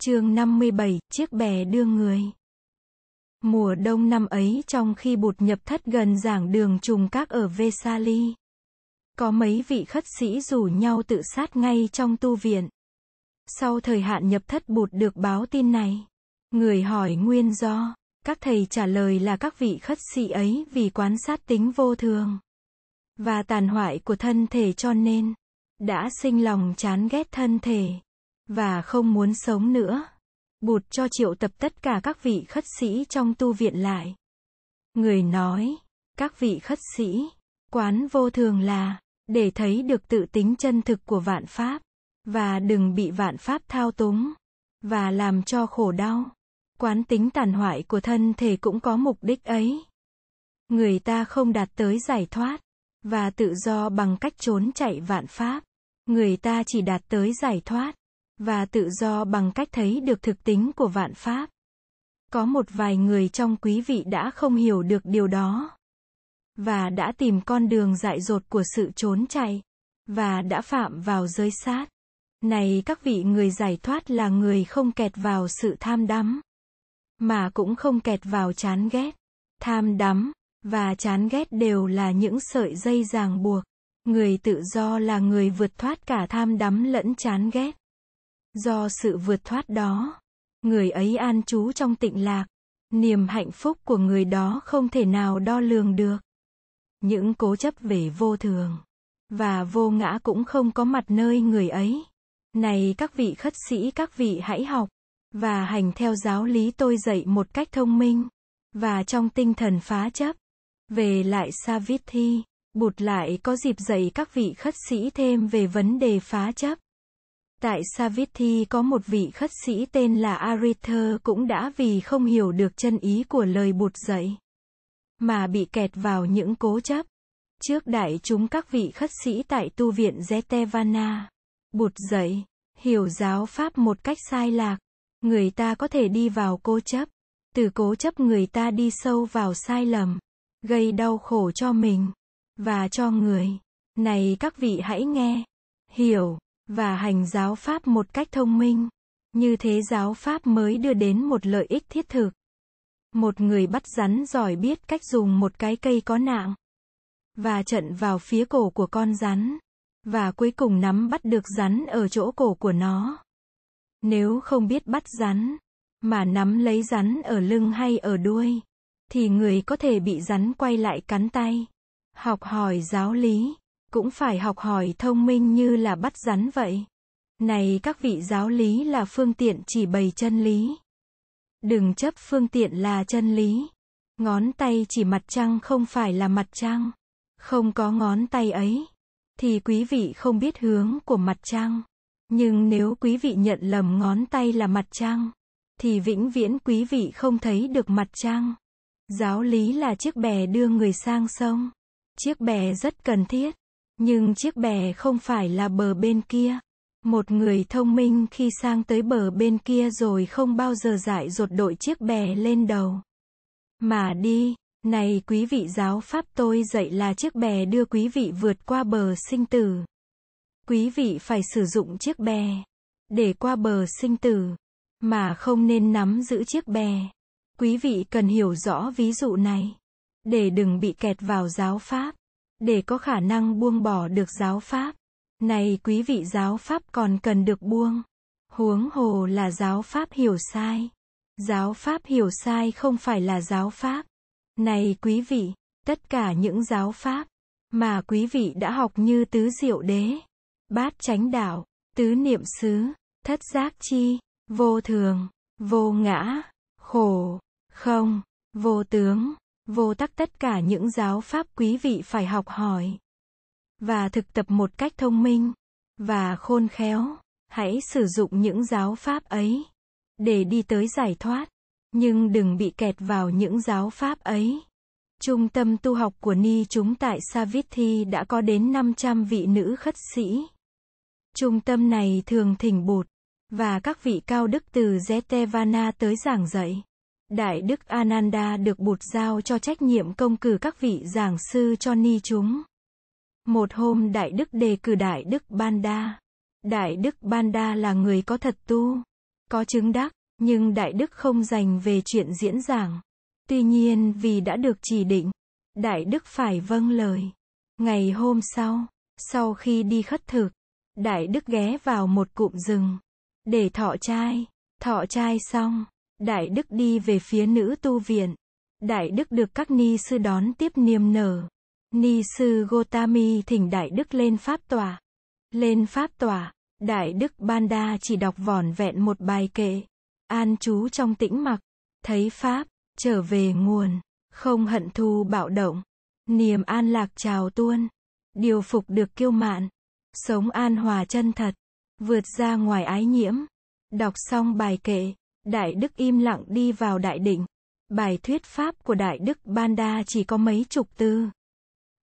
chương 57, chiếc bè đưa người. Mùa đông năm ấy trong khi bụt nhập thất gần giảng đường trùng các ở Vesali. Có mấy vị khất sĩ rủ nhau tự sát ngay trong tu viện. Sau thời hạn nhập thất bụt được báo tin này. Người hỏi nguyên do. Các thầy trả lời là các vị khất sĩ ấy vì quán sát tính vô thường. Và tàn hoại của thân thể cho nên. Đã sinh lòng chán ghét thân thể và không muốn sống nữa. Bụt cho triệu tập tất cả các vị khất sĩ trong tu viện lại. Người nói, các vị khất sĩ, quán vô thường là, để thấy được tự tính chân thực của vạn pháp, và đừng bị vạn pháp thao túng, và làm cho khổ đau. Quán tính tàn hoại của thân thể cũng có mục đích ấy. Người ta không đạt tới giải thoát, và tự do bằng cách trốn chạy vạn pháp. Người ta chỉ đạt tới giải thoát, và tự do bằng cách thấy được thực tính của vạn pháp. Có một vài người trong quý vị đã không hiểu được điều đó và đã tìm con đường dại dột của sự trốn chạy và đã phạm vào giới sát. Này các vị người giải thoát là người không kẹt vào sự tham đắm, mà cũng không kẹt vào chán ghét. Tham đắm và chán ghét đều là những sợi dây ràng buộc. Người tự do là người vượt thoát cả tham đắm lẫn chán ghét. Do sự vượt thoát đó, người ấy an trú trong tịnh lạc, niềm hạnh phúc của người đó không thể nào đo lường được. Những cố chấp về vô thường và vô ngã cũng không có mặt nơi người ấy. Này các vị khất sĩ các vị hãy học và hành theo giáo lý tôi dạy một cách thông minh và trong tinh thần phá chấp. Về lại Savithi, Bụt lại có dịp dạy các vị khất sĩ thêm về vấn đề phá chấp. Tại Savithi có một vị khất sĩ tên là Aritha cũng đã vì không hiểu được chân ý của lời bụt dạy. Mà bị kẹt vào những cố chấp. Trước đại chúng các vị khất sĩ tại tu viện Jetavana Bụt dạy, hiểu giáo pháp một cách sai lạc. Người ta có thể đi vào cố chấp. Từ cố chấp người ta đi sâu vào sai lầm. Gây đau khổ cho mình. Và cho người. Này các vị hãy nghe. Hiểu và hành giáo pháp một cách thông minh. Như thế giáo pháp mới đưa đến một lợi ích thiết thực. Một người bắt rắn giỏi biết cách dùng một cái cây có nạng và trận vào phía cổ của con rắn, và cuối cùng nắm bắt được rắn ở chỗ cổ của nó. Nếu không biết bắt rắn, mà nắm lấy rắn ở lưng hay ở đuôi, thì người có thể bị rắn quay lại cắn tay. Học hỏi giáo lý cũng phải học hỏi thông minh như là bắt rắn vậy. Này các vị giáo lý là phương tiện chỉ bày chân lý. Đừng chấp phương tiện là chân lý. Ngón tay chỉ mặt trăng không phải là mặt trăng. Không có ngón tay ấy, thì quý vị không biết hướng của mặt trăng. Nhưng nếu quý vị nhận lầm ngón tay là mặt trăng, thì vĩnh viễn quý vị không thấy được mặt trăng. Giáo lý là chiếc bè đưa người sang sông. Chiếc bè rất cần thiết. Nhưng chiếc bè không phải là bờ bên kia. Một người thông minh khi sang tới bờ bên kia rồi không bao giờ dại dột đội chiếc bè lên đầu. Mà đi, này quý vị giáo pháp tôi dạy là chiếc bè đưa quý vị vượt qua bờ sinh tử. Quý vị phải sử dụng chiếc bè để qua bờ sinh tử, mà không nên nắm giữ chiếc bè. Quý vị cần hiểu rõ ví dụ này, để đừng bị kẹt vào giáo pháp để có khả năng buông bỏ được giáo pháp. Này quý vị giáo pháp còn cần được buông. Huống hồ là giáo pháp hiểu sai. Giáo pháp hiểu sai không phải là giáo pháp. Này quý vị, tất cả những giáo pháp mà quý vị đã học như tứ diệu đế, bát chánh đạo, tứ niệm xứ, thất giác chi, vô thường, vô ngã, khổ, không, vô tướng, vô tắc tất cả những giáo pháp quý vị phải học hỏi và thực tập một cách thông minh và khôn khéo. Hãy sử dụng những giáo pháp ấy để đi tới giải thoát, nhưng đừng bị kẹt vào những giáo pháp ấy. Trung tâm tu học của Ni chúng tại Savithi đã có đến 500 vị nữ khất sĩ. Trung tâm này thường thỉnh bụt và các vị cao đức từ jetevana tới giảng dạy. Đại đức Ananda được bụt giao cho trách nhiệm công cử các vị giảng sư cho ni chúng. Một hôm Đại đức đề cử Đại đức Banda. Đại đức Banda là người có thật tu. có chứng đắc, nhưng Đại Đức không dành về chuyện diễn giảng. Tuy nhiên vì đã được chỉ định, Đại Đức phải vâng lời. Ngày hôm sau, sau khi đi khất thực, Đại Đức ghé vào một cụm rừng, để thọ trai. Thọ trai xong, Đại Đức đi về phía nữ tu viện. Đại Đức được các ni sư đón tiếp niềm nở. Ni sư Gotami thỉnh Đại Đức lên pháp tòa. Lên pháp tòa, Đại Đức Banda chỉ đọc vỏn vẹn một bài kệ. An chú trong tĩnh mặc, thấy pháp, trở về nguồn, không hận thù bạo động. Niềm an lạc trào tuôn, điều phục được kiêu mạn, sống an hòa chân thật, vượt ra ngoài ái nhiễm. Đọc xong bài kệ, Đại Đức im lặng đi vào đại định. Bài thuyết pháp của Đại Đức Banda chỉ có mấy chục tư.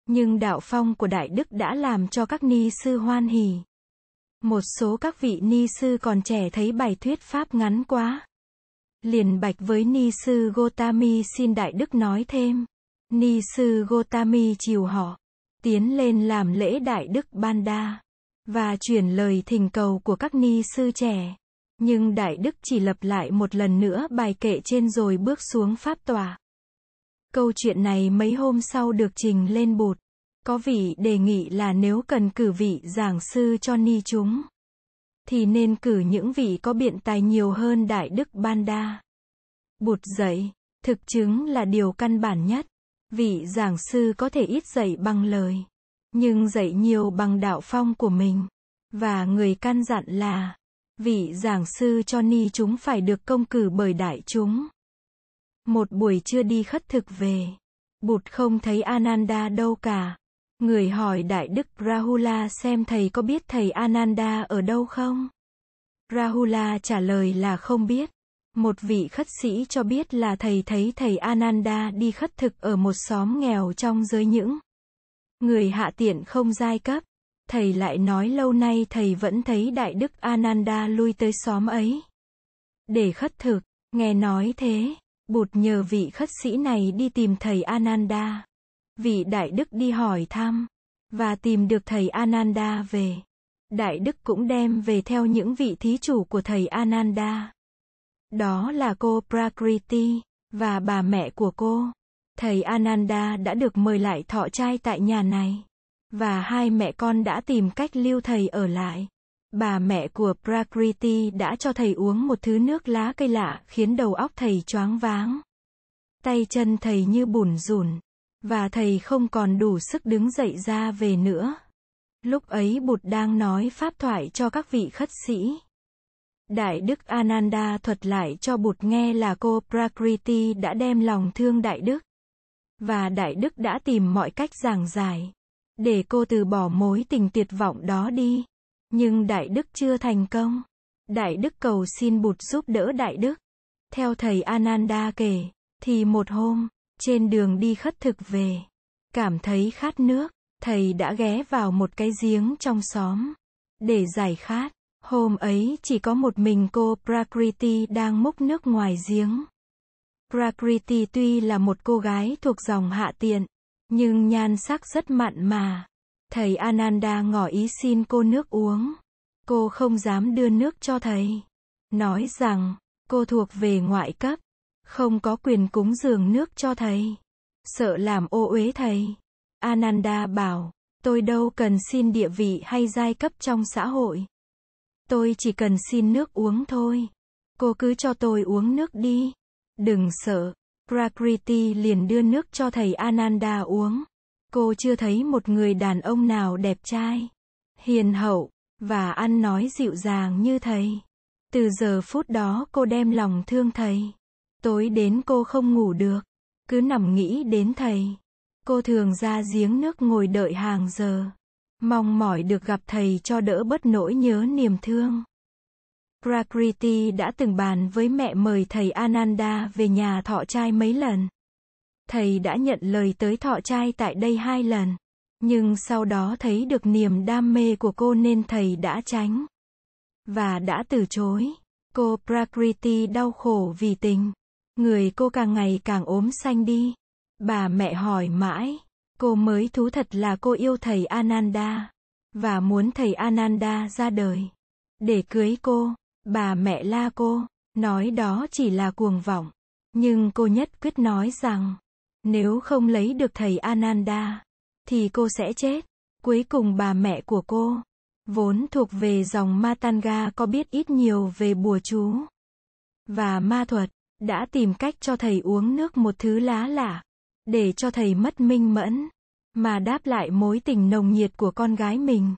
Nhưng đạo phong của Đại Đức đã làm cho các ni sư hoan hỉ. Một số các vị ni sư còn trẻ thấy bài thuyết pháp ngắn quá. Liền bạch với ni sư Gotami xin Đại Đức nói thêm. Ni sư Gotami chiều họ, tiến lên làm lễ Đại Đức Banda, và chuyển lời thỉnh cầu của các ni sư trẻ. Nhưng Đại Đức chỉ lặp lại một lần nữa bài kệ trên rồi bước xuống pháp tòa. Câu chuyện này mấy hôm sau được trình lên bụt. Có vị đề nghị là nếu cần cử vị giảng sư cho ni chúng, thì nên cử những vị có biện tài nhiều hơn Đại Đức Banda. Bụt dạy, thực chứng là điều căn bản nhất. Vị giảng sư có thể ít dạy bằng lời, nhưng dạy nhiều bằng đạo phong của mình. Và người căn dặn là, vị giảng sư cho ni chúng phải được công cử bởi đại chúng. Một buổi trưa đi khất thực về, Bụt không thấy Ananda đâu cả. Người hỏi Đại Đức Rahula xem thầy có biết thầy Ananda ở đâu không? Rahula trả lời là không biết. Một vị khất sĩ cho biết là thầy thấy thầy Ananda đi khất thực ở một xóm nghèo trong giới những người hạ tiện không giai cấp. Thầy lại nói lâu nay thầy vẫn thấy Đại Đức Ananda lui tới xóm ấy. Để khất thực, nghe nói thế, Bụt nhờ vị khất sĩ này đi tìm thầy Ananda. Vị Đại Đức đi hỏi thăm, và tìm được thầy Ananda về. Đại Đức cũng đem về theo những vị thí chủ của thầy Ananda. Đó là cô Prakriti, và bà mẹ của cô. Thầy Ananda đã được mời lại thọ trai tại nhà này. Và hai mẹ con đã tìm cách lưu thầy ở lại. Bà mẹ của Prakriti đã cho thầy uống một thứ nước lá cây lạ khiến đầu óc thầy choáng váng. Tay chân thầy như bùn rùn. Và thầy không còn đủ sức đứng dậy ra về nữa. Lúc ấy Bụt đang nói pháp thoại cho các vị khất sĩ. Đại Đức Ananda thuật lại cho Bụt nghe là cô Prakriti đã đem lòng thương Đại Đức. Và Đại Đức đã tìm mọi cách giảng giải. Để cô từ bỏ mối tình tuyệt vọng đó đi. Nhưng Đại Đức chưa thành công. Đại Đức cầu xin Bụt giúp đỡ Đại Đức. Theo thầy Ananda kể, thì một hôm, trên đường đi khất thực về, cảm thấy khát nước, thầy đã ghé vào một cái giếng trong xóm. Để giải khát, hôm ấy chỉ có một mình cô Prakriti đang múc nước ngoài giếng. Prakriti tuy là một cô gái thuộc dòng hạ tiện, nhưng nhan sắc rất mặn mà. Thầy Ananda ngỏ ý xin cô nước uống. Cô không dám đưa nước cho thầy. Nói rằng, cô thuộc về ngoại cấp, không có quyền cúng dường nước cho thầy. Sợ làm ô uế thầy. Ananda bảo, tôi đâu cần xin địa vị hay giai cấp trong xã hội. Tôi chỉ cần xin nước uống thôi. Cô cứ cho tôi uống nước đi. Đừng sợ. Prakriti liền đưa nước cho thầy Ananda uống. Cô chưa thấy một người đàn ông nào đẹp trai, hiền hậu, và ăn nói dịu dàng như thầy. Từ giờ phút đó cô đem lòng thương thầy. Tối đến cô không ngủ được, cứ nằm nghĩ đến thầy. Cô thường ra giếng nước ngồi đợi hàng giờ, mong mỏi được gặp thầy cho đỡ bớt nỗi nhớ niềm thương. Prakriti đã từng bàn với mẹ mời thầy Ananda về nhà thọ trai mấy lần. Thầy đã nhận lời tới thọ trai tại đây hai lần. Nhưng sau đó thấy được niềm đam mê của cô nên thầy đã tránh. Và đã từ chối. Cô Prakriti đau khổ vì tình. Người cô càng ngày càng ốm xanh đi. Bà mẹ hỏi mãi. Cô mới thú thật là cô yêu thầy Ananda. Và muốn thầy Ananda ra đời. Để cưới cô. Bà mẹ la cô, nói đó chỉ là cuồng vọng. Nhưng cô nhất quyết nói rằng, nếu không lấy được thầy Ananda, thì cô sẽ chết. Cuối cùng bà mẹ của cô, vốn thuộc về dòng Matanga có biết ít nhiều về bùa chú và ma thuật, đã tìm cách cho thầy uống nước một thứ lá lạ, để cho thầy mất minh mẫn, mà đáp lại mối tình nồng nhiệt của con gái mình.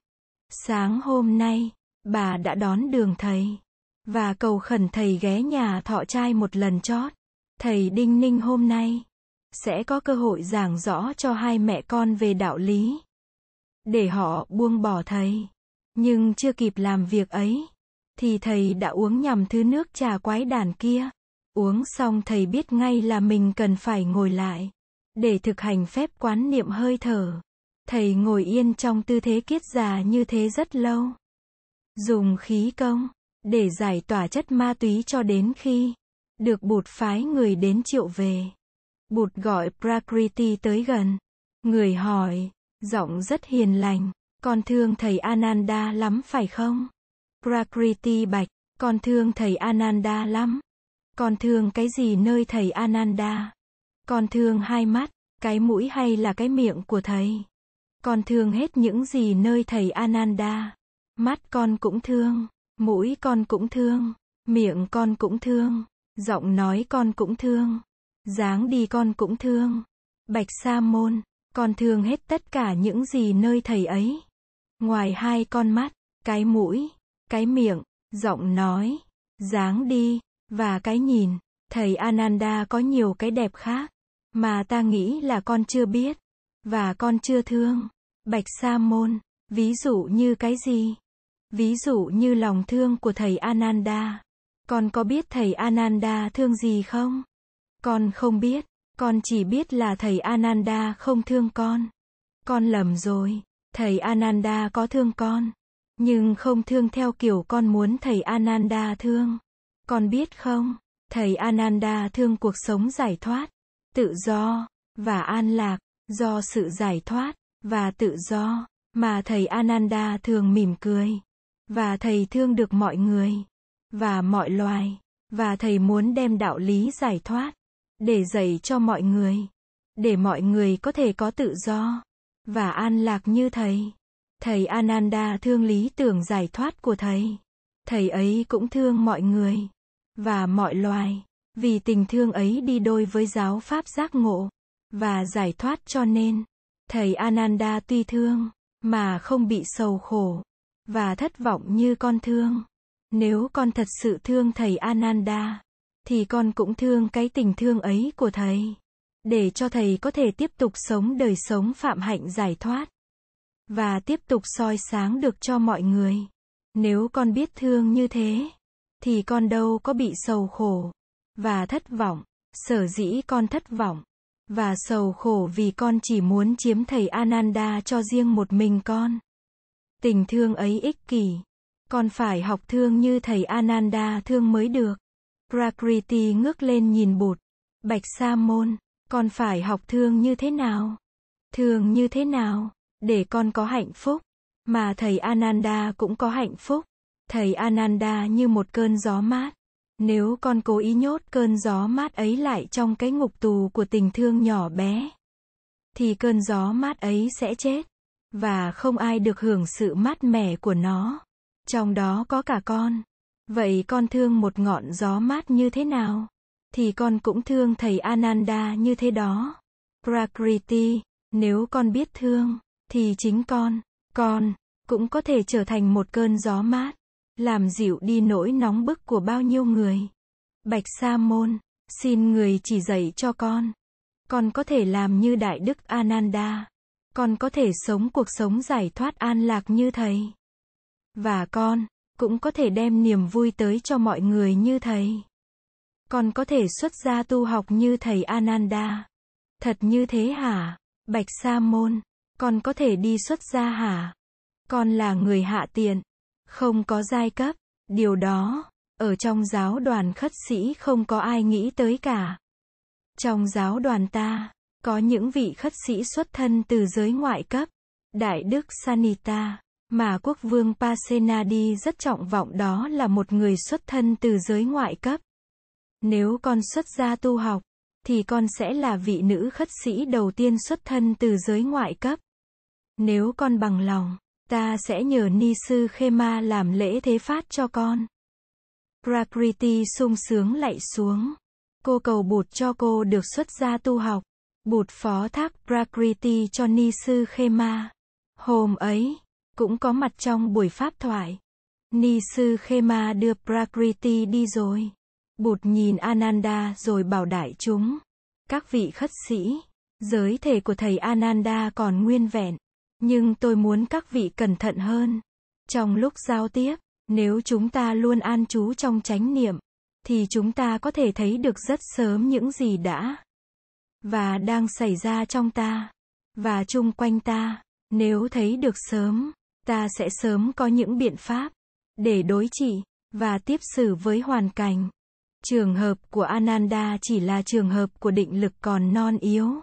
Sáng hôm nay, bà đã đón đường thầy, và cầu khẩn thầy ghé nhà thọ trai một lần chót. Thầy Đinh Ninh hôm nay, sẽ có cơ hội giảng rõ cho hai mẹ con về đạo lý. Để họ buông bỏ thầy. Nhưng chưa kịp làm việc ấy, thì thầy đã uống nhầm thứ nước trà quái đản kia. Uống xong thầy biết ngay là mình cần phải ngồi lại. Để thực hành phép quán niệm hơi thở. Thầy ngồi yên trong tư thế kiết già như thế rất lâu. Dùng khí công, để giải tỏa chất ma túy cho đến khi được bụt phái người đến triệu về. Bụt gọi Prakriti tới gần. Người hỏi, giọng rất hiền lành, con thương thầy Ananda lắm phải không? Prakriti bạch, con thương thầy Ananda lắm. Con thương cái gì nơi thầy Ananda? Con thương hai mắt, cái mũi hay là cái miệng của thầy? Con thương hết những gì nơi thầy Ananda. Mắt con cũng thương, mũi con cũng thương, miệng con cũng thương, giọng nói con cũng thương, dáng đi con cũng thương. Bạch Sa môn, con thương hết tất cả những gì nơi thầy ấy. Ngoài hai con mắt, cái mũi, cái miệng, giọng nói, dáng đi, và cái nhìn, thầy Ananda có nhiều cái đẹp khác, mà ta nghĩ là con chưa biết, và con chưa thương. Bạch Sa Môn, ví dụ như cái gì? Ví dụ như lòng thương của thầy Ananda. Con có biết thầy Ananda thương gì không? Con không biết, con chỉ biết là thầy Ananda không thương con. Con lầm rồi, thầy Ananda có thương con, nhưng không thương theo kiểu con muốn thầy Ananda thương. Con biết không, thầy Ananda thương cuộc sống giải thoát, tự do, và an lạc, do sự giải thoát, và tự do, mà thầy Ananda thường mỉm cười. Và thầy thương được mọi người, và mọi loài, và thầy muốn đem đạo lý giải thoát, để dạy cho mọi người, để mọi người có thể có tự do, và an lạc như thầy. Thầy Ananda thương lý tưởng giải thoát của thầy. Thầy ấy cũng thương mọi người. Và mọi loài, vì tình thương ấy đi đôi với giáo pháp giác ngộ. Và giải thoát cho nên thầy Ananda tuy thương mà không bị sầu khổ và thất vọng như con thương. Nếu con thật sự thương thầy Ananda thì con cũng thương cái tình thương ấy của thầy để cho thầy có thể tiếp tục sống đời sống phạm hạnh giải thoát và tiếp tục soi sáng được cho mọi người. Nếu con biết thương như thế, thì con đâu có bị sầu khổ và thất vọng. Sở dĩ con thất vọng và sầu khổ vì con chỉ muốn chiếm thầy Ananda cho riêng một mình con. Tình thương ấy ích kỷ. còn phải học thương như thầy Ananda thương mới được. Prakriti ngước lên nhìn bụt. Bạch Sa môn, con phải học thương như thế nào? Thương như thế nào? để con có hạnh phúc, mà thầy Ananda cũng có hạnh phúc. Thầy Ananda như một cơn gió mát. Nếu con cố ý nhốt cơn gió mát ấy lại trong cái ngục tù của tình thương nhỏ bé, thì cơn gió mát ấy sẽ chết, và không ai được hưởng sự mát mẻ của nó. Trong đó có cả con. Vậy con thương một ngọn gió mát như thế nào? Thì con cũng thương thầy Ananda như thế đó. Prakriti, nếu con biết thương, thì chính con, con, cũng có thể trở thành một cơn gió mát, làm dịu đi nỗi nóng bức của bao nhiêu người. Bạch Sa Môn, xin người chỉ dạy cho con. Con có thể làm như Đại Đức Ananda. Con có thể sống cuộc sống giải thoát an lạc như thầy. Và con, cũng có thể đem niềm vui tới cho mọi người như thầy. Con có thể xuất gia tu học như thầy Ananda. Thật như thế hả? Bạch Sa Môn, con có thể đi xuất gia hả? Con là người hạ tiện, không có giai cấp, điều đó, ở trong giáo đoàn khất sĩ không có ai nghĩ tới cả. Trong giáo đoàn ta, có những vị khất sĩ xuất thân từ giới ngoại cấp, Đại Đức Sanita, Mà quốc vương Pasenadi rất trọng vọng đó là một người xuất thân từ giới ngoại cấp. Nếu con xuất gia tu học, thì con sẽ là vị nữ khất sĩ đầu tiên xuất thân từ giới ngoại cấp. Nếu con bằng lòng, ta sẽ nhờ ni sư Khema làm lễ thế phát cho con. Prakriti sung sướng lạy xuống. Cô cầu bụt cho cô được xuất gia tu học. Bụt phó thác Prakriti cho ni sư Khema. Hôm ấy, cũng có mặt trong buổi pháp thoại. Ni sư Khema đưa Prakriti đi rồi. Bụt nhìn Ananda rồi bảo đại chúng. Các vị khất sĩ, giới thể của thầy Ananda còn nguyên vẹn. Nhưng tôi muốn các vị cẩn thận hơn. Trong lúc giao tiếp, nếu chúng ta luôn an trú trong chánh niệm, thì chúng ta có thể thấy được rất sớm những gì đã và đang xảy ra trong ta và chung quanh ta. Nếu thấy được sớm, ta sẽ sớm có những biện pháp để đối trị và tiếp xử với hoàn cảnh. Trường hợp của Ananda chỉ là trường hợp của định lực còn non yếu.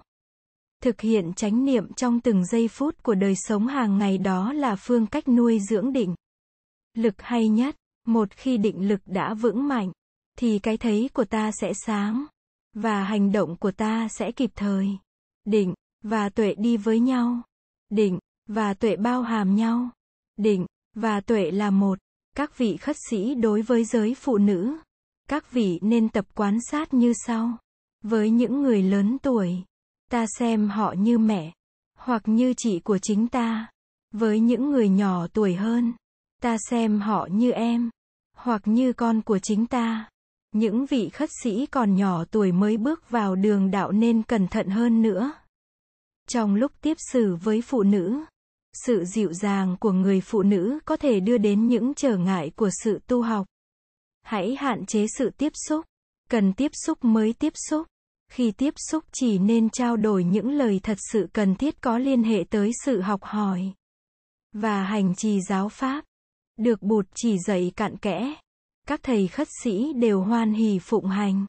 Thực hiện chánh niệm trong từng giây phút của đời sống hàng ngày đó là phương cách nuôi dưỡng định. Lực hay nhất, một khi định lực đã vững mạnh, thì cái thấy của ta sẽ sáng, và hành động của ta sẽ kịp thời. Định và tuệ đi với nhau. Định và tuệ bao hàm nhau. Định và tuệ là một. Các vị khất sĩ đối với giới phụ nữ, các vị nên tập quan sát như sau. Với những người lớn tuổi, ta xem họ như mẹ, hoặc như chị của chính ta. Với những người nhỏ tuổi hơn, ta xem họ như em, hoặc như con của chính ta. Những vị khất sĩ còn nhỏ tuổi mới bước vào đường đạo nên cẩn thận hơn nữa. Trong lúc tiếp xử với phụ nữ, sự dịu dàng của người phụ nữ có thể đưa đến những trở ngại của sự tu học. Hãy hạn chế sự tiếp xúc. Cần tiếp xúc mới tiếp xúc. Khi tiếp xúc chỉ nên trao đổi những lời thật sự cần thiết có liên hệ tới sự học hỏi và hành trì giáo pháp. Được Bụt chỉ dạy cạn kẽ. Các thầy khất sĩ đều hoan hỉ phụng hành.